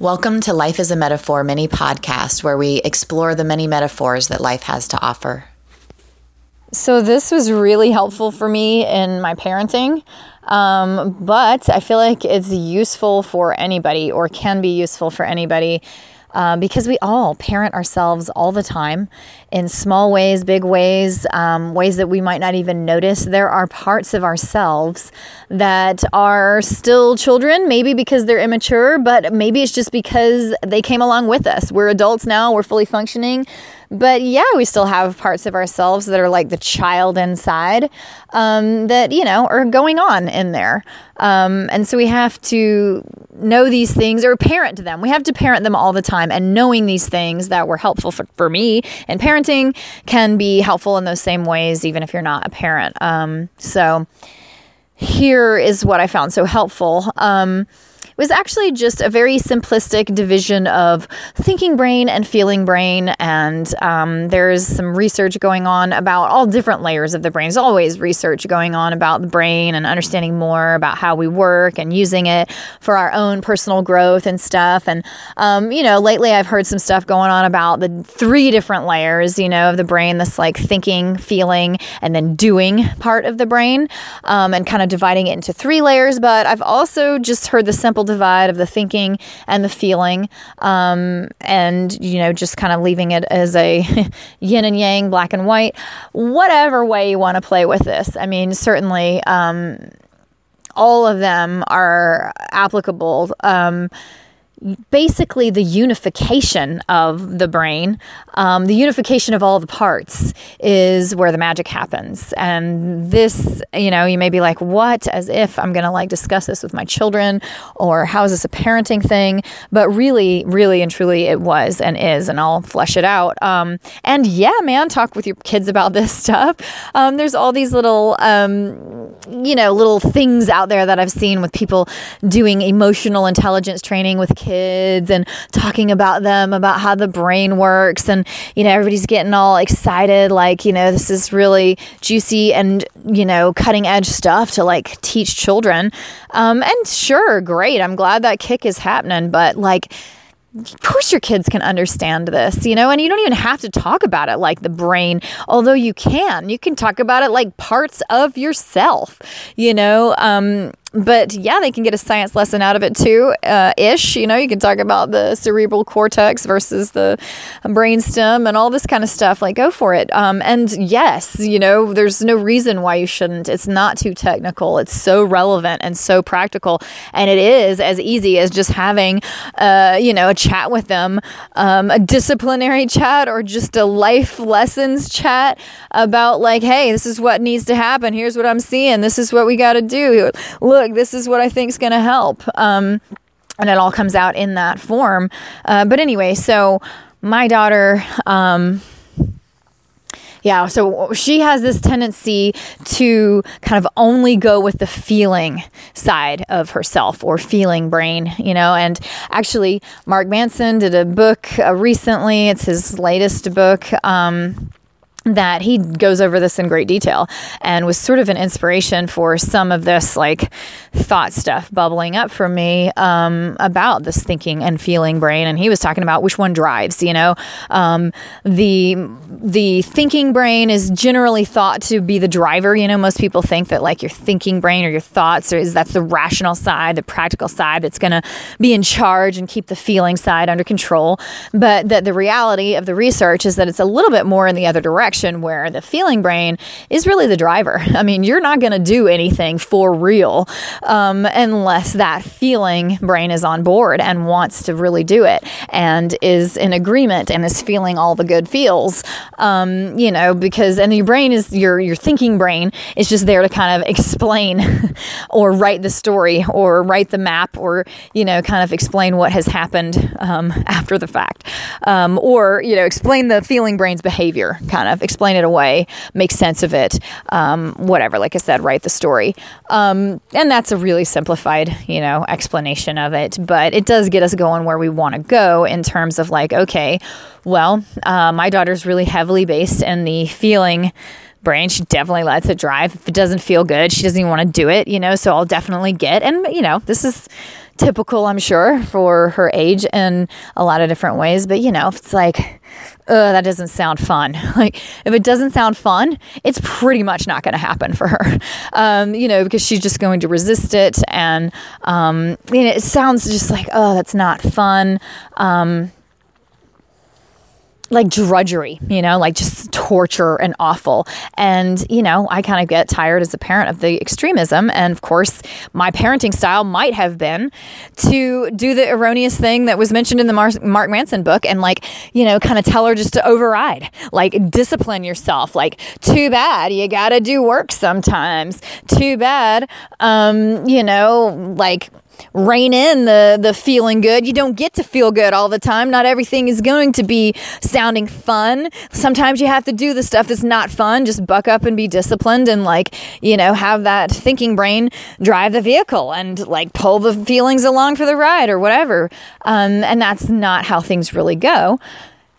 Welcome to Life is a Metaphor mini podcast where we explore the many metaphors that life has to offer. So, this was really helpful for me in my parenting, um, but I feel like it's useful for anybody or can be useful for anybody uh, because we all parent ourselves all the time in small ways, big ways, um, ways that we might not even notice. There are parts of ourselves that are still children, maybe because they're immature, but maybe it's just because they came along with us. We're adults now, we're fully functioning. But yeah, we still have parts of ourselves that are like the child inside um, that, you know, are going on in there. Um, and so we have to know these things or parent them. We have to parent them all the time. And knowing these things that were helpful for, for me and parenting can be helpful in those same ways, even if you're not a parent. Um, so here is what I found so helpful. Um, was actually just a very simplistic division of thinking brain and feeling brain. And um, there's some research going on about all different layers of the brain. There's always research going on about the brain and understanding more about how we work and using it for our own personal growth and stuff. And, um, you know, lately I've heard some stuff going on about the three different layers, you know, of the brain this like thinking, feeling, and then doing part of the brain um, and kind of dividing it into three layers. But I've also just heard the simple divide of the thinking and the feeling, um, and you know, just kind of leaving it as a yin and yang, black and white, whatever way you want to play with this. I mean, certainly, um, all of them are applicable. Um, basically the unification of the brain, um, the unification of all the parts is where the magic happens. And this, you know, you may be like, what? As if I'm going to like discuss this with my children or how is this a parenting thing? But really, really and truly it was and is, and I'll flesh it out. Um, and yeah, man, talk with your kids about this stuff. Um, there's all these little, um, you know, little things out there that I've seen with people doing emotional intelligence training with kids kids and talking about them, about how the brain works. And, you know, everybody's getting all excited, like, you know, this is really juicy and, you know, cutting edge stuff to like teach children. Um, and sure, great. I'm glad that kick is happening. But like, of course your kids can understand this, you know, and you don't even have to talk about it like the brain, although you can. You can talk about it like parts of yourself, you know. Um, but yeah, they can get a science lesson out of it too, uh, ish. You know, you can talk about the cerebral cortex versus the brainstem and all this kind of stuff. Like, go for it. Um, and yes, you know, there's no reason why you shouldn't. It's not too technical. It's so relevant and so practical, and it is as easy as just having, uh, you know, a chat with them, um, a disciplinary chat or just a life lessons chat about like, hey, this is what needs to happen. Here's what I'm seeing. This is what we got to do. Look look, this is what I think is going to help. Um, and it all comes out in that form. Uh, but anyway, so my daughter, um, yeah, so she has this tendency to kind of only go with the feeling side of herself or feeling brain, you know. And actually, Mark Manson did a book uh, recently, it's his latest book. Um, that he goes over this in great detail and was sort of an inspiration for some of this like thought stuff bubbling up for me um, about this thinking and feeling brain. And he was talking about which one drives you know? Um, the the thinking brain is generally thought to be the driver. You know most people think that like your thinking brain or your thoughts or is that's the rational side the practical side that's going to be in charge and keep the feeling side under control. But that the reality of the research is that it's a little bit more in the other direction direction where the feeling brain is really the driver. I mean, you're not going to do anything for real um, unless that feeling brain is on board and wants to really do it and is in agreement and is feeling all the good feels. Um, you know, because and your brain is your your thinking brain is just there to kind of explain or write the story or write the map or you know kind of explain what has happened um, after the fact um, or you know explain the feeling brain's behavior kind of explain it away, make sense of it, um, whatever. Like I said, write the story. Um, and that's a really simplified, you know, explanation of it. But it does get us going where we want to go in terms of like, okay, well, uh, my daughter's really heavily based in the feeling brain. She definitely lets it drive. If it doesn't feel good, she doesn't even want to do it, you know. So I'll definitely get, and you know, this is typical, I'm sure, for her age in a lot of different ways. But you know, it's like, that doesn't sound fun. Like, if it doesn't sound fun, it's pretty much not going to happen for her, um, you know, because she's just going to resist it. And, um, you know, it sounds just like, oh, that's not fun. Um, like drudgery, you know, like just torture and awful. And, you know, I kind of get tired as a parent of the extremism. And of course, my parenting style might have been to do the erroneous thing that was mentioned in the Mar- Mark Manson book and, like, you know, kind of tell her just to override, like, discipline yourself. Like, too bad you got to do work sometimes. Too bad, um, you know, like, rein in the the feeling good. You don't get to feel good all the time. Not everything is going to be sounding fun. Sometimes you have to do the stuff that's not fun. Just buck up and be disciplined and like, you know, have that thinking brain drive the vehicle and like pull the feelings along for the ride or whatever. Um, and that's not how things really go.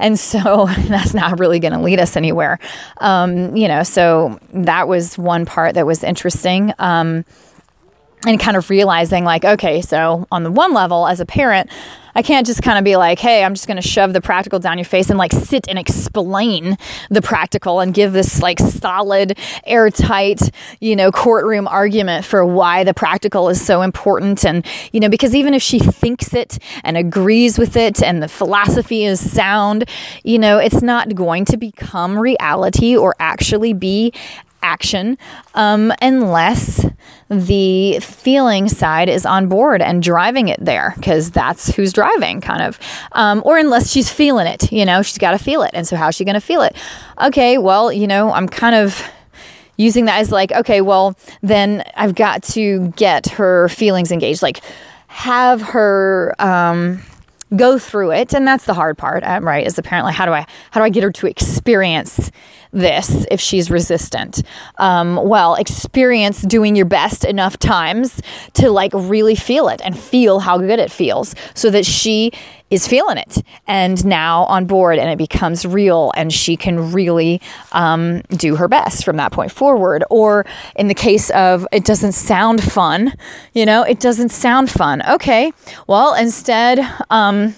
And so that's not really going to lead us anywhere. Um, you know, so that was one part that was interesting. Um, and kind of realizing like okay so on the one level as a parent i can't just kind of be like hey i'm just going to shove the practical down your face and like sit and explain the practical and give this like solid airtight you know courtroom argument for why the practical is so important. And you know because even if she thinks it and agrees with it and the philosophy is sound you know it's not going to become reality or actually be action um, unless the feeling side is on board and driving it there because that's who's driving kind of. Um, or unless she's feeling it you know she's got to feel it. And so how's she going to feel it? Okay well you know i'm kind of using that as like okay well then i've got to get her feelings engaged like have her um, go through it. And that's the hard part um, right is apparently how do i how do i get her to experience this if she's resistant. Um, well experience doing your best enough times to like really feel it and feel how good it feels so that she is feeling it and now on board and it becomes real and she can really um, do her best from that point forward. Or in the case of it doesn't sound fun you know it doesn't sound fun. Okay well instead um,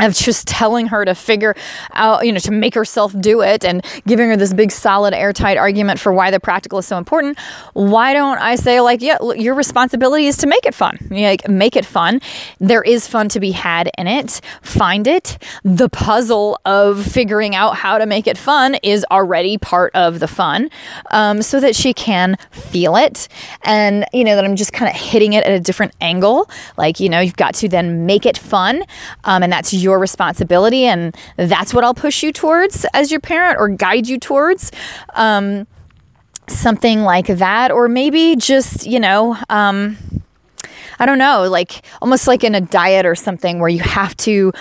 of just telling her to figure out, you know, to make herself do it and giving her this big, solid, airtight argument for why the practical is so important. Why don't I say, like, yeah, your responsibility is to make it fun? Like, make it fun. There is fun to be had in it. Find it. The puzzle of figuring out how to make it fun is already part of the fun um, so that she can feel it. And, you know, that I'm just kind of hitting it at a different angle. Like, you know, you've got to then make it fun. Um, and that's your responsibility, and that's what I'll push you towards as your parent or guide you towards. Um, something like that, or maybe just, you know, um, I don't know, like almost like in a diet or something where you have to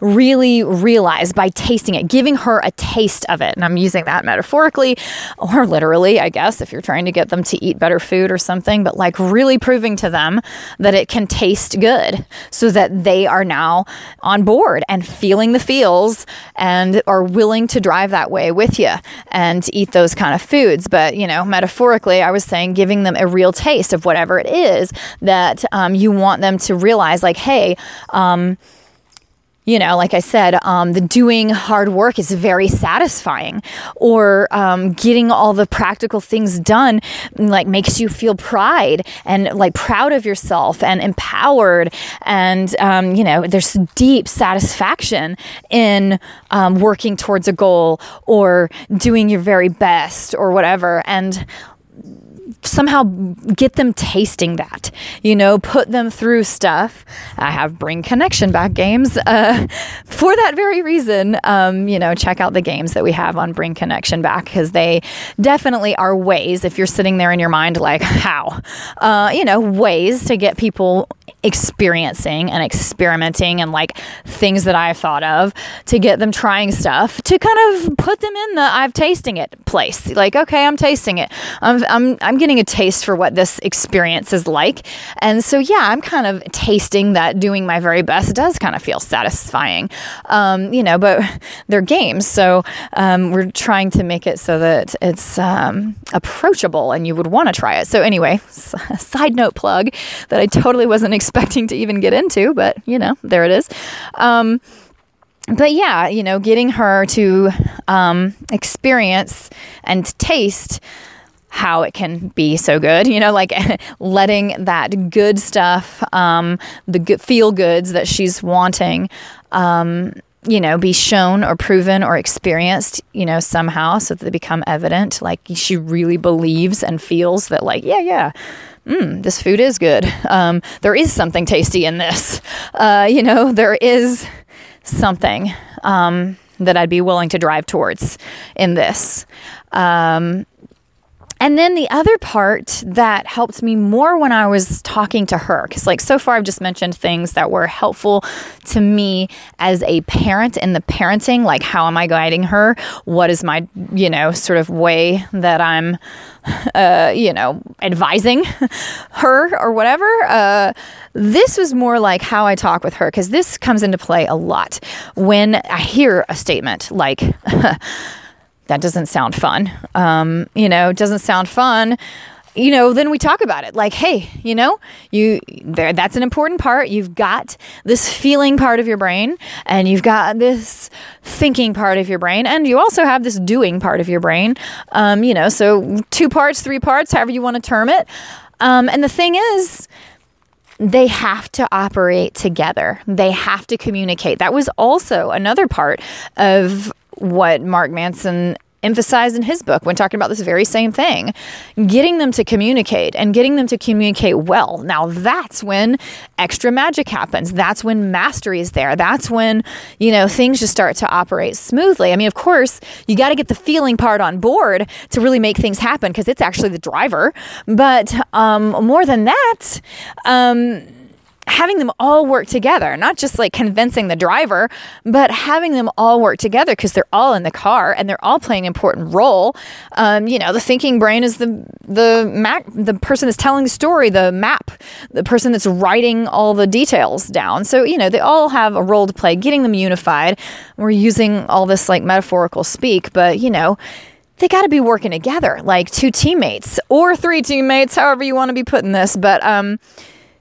really realize by tasting it, giving her a taste of it. And I'm using that metaphorically or literally, I guess, if you're trying to get them to eat better food or something, but like really proving to them that it can taste good so that they are now on board and feeling the feels and are willing to drive that way with you and eat those kind of foods. But, you know, metaphorically, I was saying giving them a real taste of whatever it is that um, you want them to realize, like, hey, um, you know, like I said, um, the doing hard work is very satisfying, or um, getting all the practical things done like makes you feel pride and like proud of yourself and empowered, and um, you know, there's deep satisfaction in um, working towards a goal or doing your very best or whatever, and somehow get them tasting that, you know, put them through stuff. I have Bring Connection back games uh, for that very reason. Um, you know, check out the games that we have on Bring Connection back because they definitely are ways, if you're sitting there in your mind, like, how, uh, you know, ways to get people experiencing and experimenting and like things that I've thought of to get them trying stuff to kind of put them in the I've tasting it place. Like, okay, I'm tasting it. I'm, I'm, I'm getting a taste for what this experience is like. And so, yeah, I'm kind of tasting that doing my very best does kind of feel satisfying, um, you know, but they're games. So um, we're trying to make it so that it's um, approachable and you would want to try it. So, anyway, side note plug that I totally wasn't expecting to even get into, but you know, there it is. Um, but yeah, you know, getting her to um, experience and taste how it can be so good, you know, like letting that good stuff, um, the good, feel goods that she's wanting, um, you know, be shown or proven or experienced, you know, somehow so that they become evident. Like she really believes and feels that, like, yeah, yeah, mm, this food is good. Um, there is something tasty in this. Uh, you know, there is something um, that I'd be willing to drive towards in this. Um, and then the other part that helped me more when I was talking to her, because like so far I've just mentioned things that were helpful to me as a parent in the parenting, like how am I guiding her? What is my, you know, sort of way that I'm, uh, you know, advising her or whatever. Uh, this was more like how I talk with her, because this comes into play a lot when I hear a statement like, that doesn't sound fun. Um, you know, it doesn't sound fun. You know, then we talk about it like, hey, you know, you there that's an important part. You've got this feeling part of your brain and you've got this thinking part of your brain and you also have this doing part of your brain. Um, you know, so two parts, three parts, however you want to term it. Um, and the thing is, they have to operate together. They have to communicate. That was also another part of what Mark Manson emphasized in his book when talking about this very same thing getting them to communicate and getting them to communicate well. Now that's when extra magic happens. That's when mastery is there. That's when you know things just start to operate smoothly. I mean of course you got to get the feeling part on board to really make things happen because it's actually the driver. But um, more than that um, having them all work together, not just like convincing the driver, but having them all work together because they're all in the car and they're all playing an important role. Um, you know, the thinking brain is the the map, the person that's telling the story, the map, the person that's writing all the details down. So you know, they all have a role to play. Getting them unified. We're using all this like metaphorical speak, but you know they got to be working together like two teammates or three teammates however you want to be putting this but um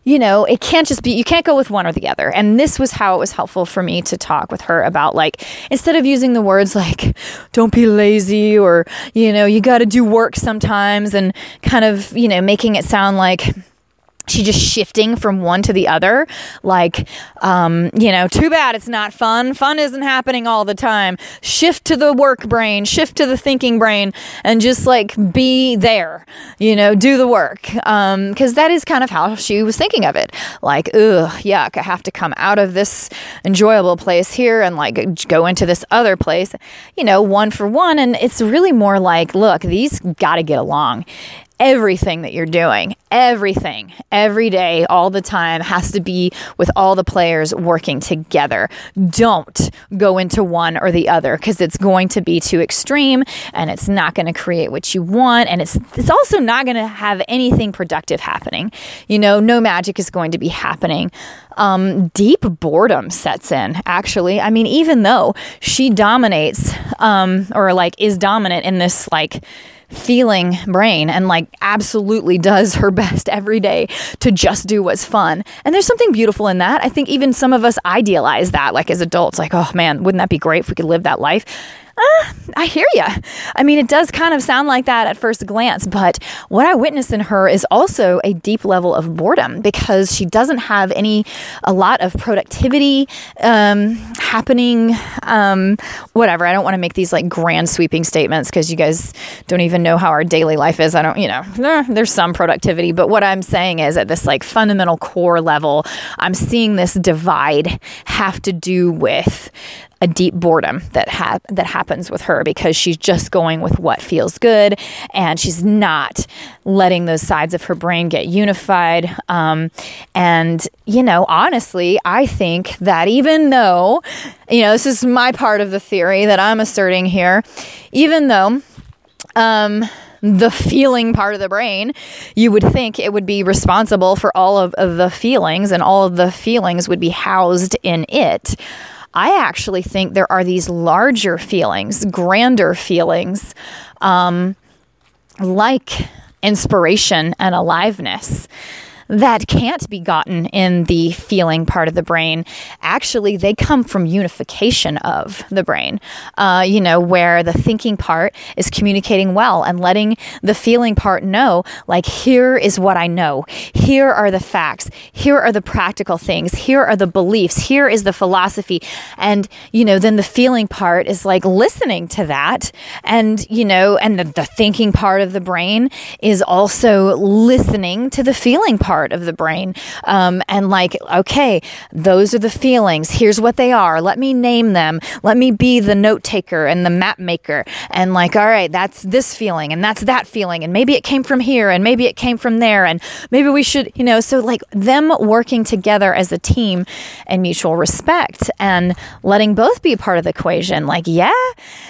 you know, it can't just be, you can't go with one or the other. And this was how it was helpful for me to talk with her about, like, instead of using the words like, don't be lazy or, you know, you got to do work sometimes and kind of, you know, making it sound like, she just shifting from one to the other. Like um, you know too bad it's not fun. Fun isn't happening all the time. Shift to the work brain shift to the thinking brain and just like be there you know do the work. Because um, that is kind of how she was thinking of it. Like ugh yuck i have to come out of this enjoyable place here and like go into this other place. You know one for one and it's really more like look these got to get along everything that you're doing, everything, every day, all the time has to be with all the players working together. Don't go into one or the other because it's going to be too extreme and it's not going to create what you want and it's it's also not going to have anything productive happening. You know, no magic is going to be happening. Um, deep boredom sets in, actually. I mean, even though she dominates um, or like is dominant in this like feeling brain and like absolutely does her best every day to just do what's fun. And there's something beautiful in that. I think even some of us idealize that like as adults like, "Oh man, wouldn't that be great if we could live that life?" Uh, I hear you. I mean, it does kind of sound like that at first glance, but what I witness in her is also a deep level of boredom because she doesn't have any, a lot of productivity um, happening. Um, whatever. I don't want to make these like grand sweeping statements because you guys don't even know how our daily life is. I don't, you know, there's some productivity, but what I'm saying is at this like fundamental core level, I'm seeing this divide have to do with a deep boredom that ha- that happens with her because she's just going with what feels good and she's not letting those sides of her brain get unified. Um, and you know, honestly, I think that even though you know this is my part of the theory that I'm asserting here, even though. Um, the feeling part of the brain, you would think it would be responsible for all of, of the feelings, and all of the feelings would be housed in it. I actually think there are these larger feelings, grander feelings, um, like inspiration and aliveness that can't be gotten in the feeling part of the brain. Actually, they come from unification of the brain, uh, you know, where the thinking part is communicating well and letting the feeling part know, like, here is what I know. Here are the facts. Here are the practical things. Here are the beliefs. Here is the philosophy. And, you know, then the feeling part is like listening to that. And, you know, and the, the thinking part of the brain is also listening to the feeling part of the brain. Um, and like, okay, those are the feelings. Here's what they are. Let me name them. Let me be the note taker and the map maker. And like, all right, that's this feeling and that's that feeling. And maybe it came from here and maybe it came from there. And maybe we should, you know, so like them working together as a team and mutual respect and letting both be part of the equation. Like, yeah,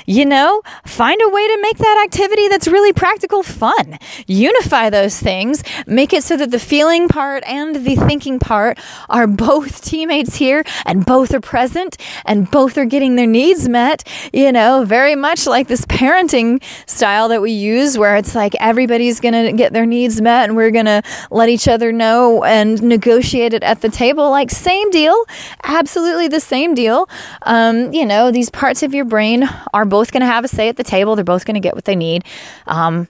you know, find a way to make that activity that's really practical fun. Unify those things, make it so that the feeling part and the thinking part are both teammates here and both are present and both are getting their needs met, you know, very much like this parenting style that we use where it's like everybody's going to get their needs met and we're going to let each other know and negotiate it at the table. Like, same deal, absolutely the same deal. Um, you know, these parts of your brain are both going to have a say at the table, they're both going to get what they need. Um,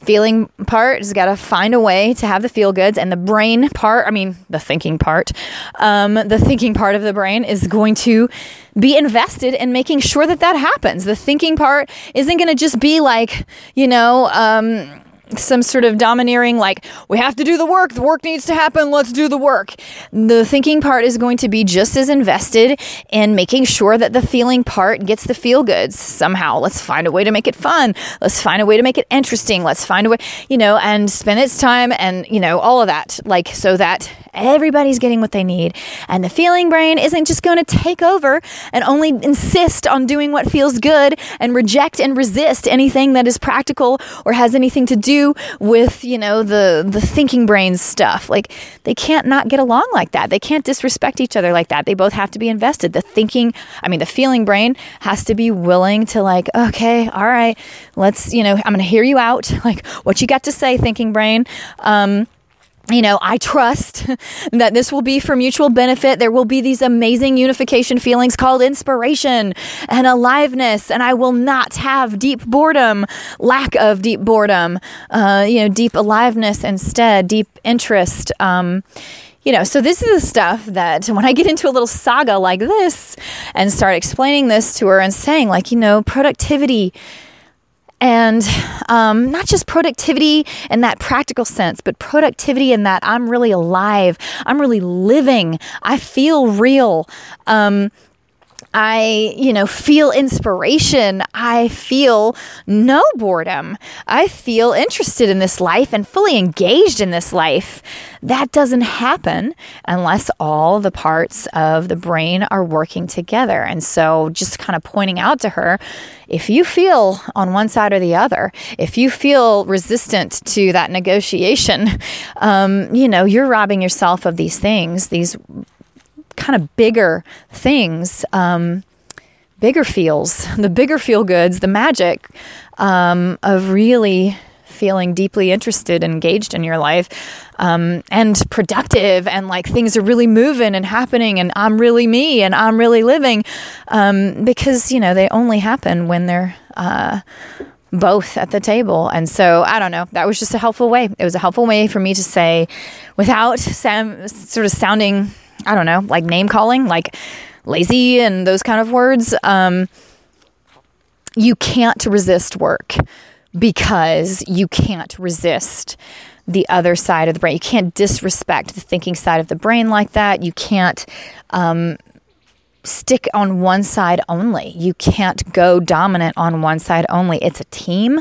feeling part has got to find a way to have the feel goods. And the brain part i mean the thinking part um, the thinking part of the brain is going to be invested in making sure that that happens. The thinking part isn't going to just be like you know um, some sort of domineering, like, we have to do the work, the work needs to happen, let's do the work. The thinking part is going to be just as invested in making sure that the feeling part gets the feel goods somehow. Let's find a way to make it fun. Let's find a way to make it interesting. Let's find a way, you know, and spend its time and, you know, all of that, like, so that everybody's getting what they need. And the feeling brain isn't just going to take over and only insist on doing what feels good and reject and resist anything that is practical or has anything to do with, you know, the the thinking brain stuff. Like they can't not get along like that. They can't disrespect each other like that. They both have to be invested. The thinking, I mean, the feeling brain has to be willing to like, okay, all right, let's, you know, I'm going to hear you out. Like what you got to say, thinking brain. Um, you know, I trust that this will be for mutual benefit. There will be these amazing unification feelings called inspiration and aliveness, and I will not have deep boredom, lack of deep boredom, uh, you know, deep aliveness instead, deep interest. Um, you know, so this is the stuff that when I get into a little saga like this and start explaining this to her and saying, like, you know, productivity and um, not just productivity in that practical sense, but productivity in that I'm really alive, I'm really living, I feel real. Um, I, you know, feel inspiration. I feel no boredom. I feel interested in this life and fully engaged in this life. That doesn't happen unless all the parts of the brain are working together. And so, just kind of pointing out to her if you feel on one side or the other, if you feel resistant to that negotiation, um, you know, you're robbing yourself of these things, these kind of bigger things, um, bigger feels, the bigger feel goods, the magic um, of really feeling deeply interested and engaged in your life um, and productive and like things are really moving and happening and I'm really me and I'm really living um, because you know they only happen when they're uh, both at the table. And so I don't know. That was just a helpful way. It was a helpful way for me to say, without sam- sort of sounding I don't know, like name calling, like lazy and those kind of words, um, you can't resist work because you can't resist the other side of the brain. You can't disrespect the thinking side of the brain like that. You can't um, stick on one side only. You can't go dominant on one side only. It's a team,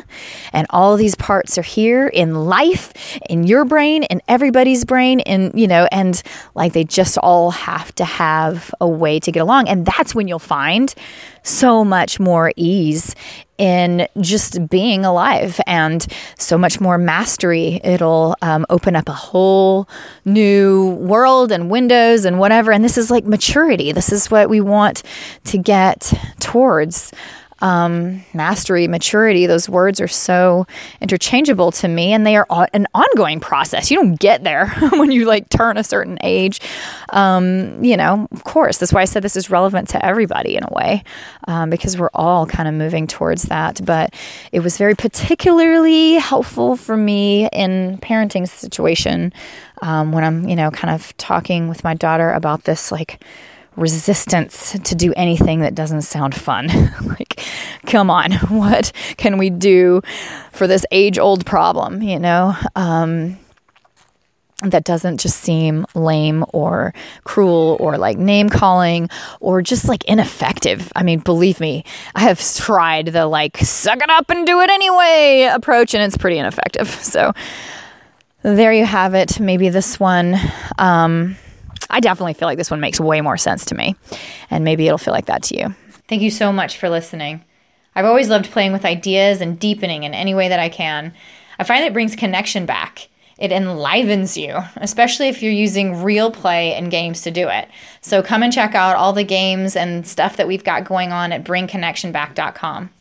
and all these parts are here in life, in your brain, in everybody's brain, and you know, and like they just all have to have a way to get along. And that's when you'll find so much more ease in just being alive and so much more mastery. It'll um, open up a whole new world and windows and whatever. And this is like maturity. This is what we want to get towards. Um, mastery, maturity, those words are so interchangeable to me and they are an ongoing process. You don't get there when you like turn a certain age. Um, you know, of course, that's why I said this is relevant to everybody in a way um, because we're all kind of moving towards that. But it was very particularly helpful for me in parenting situation um, when I'm, you know, kind of talking with my daughter about this like resistance to do anything that doesn't sound fun. like, come on, what can we do for this age old problem, you know? Um, that doesn't just seem lame or cruel or like name calling or just like ineffective. I mean, believe me, I have tried the like suck it up and do it anyway approach, and it's pretty ineffective. So, there you have it. Maybe this one. Um, I definitely feel like this one makes way more sense to me, and maybe it'll feel like that to you. Thank you so much for listening. I've always loved playing with ideas and deepening in any way that I can. I find it brings connection back. It enlivens you, especially if you're using real play and games to do it. So come and check out all the games and stuff that we've got going on at bringconnectionback.com.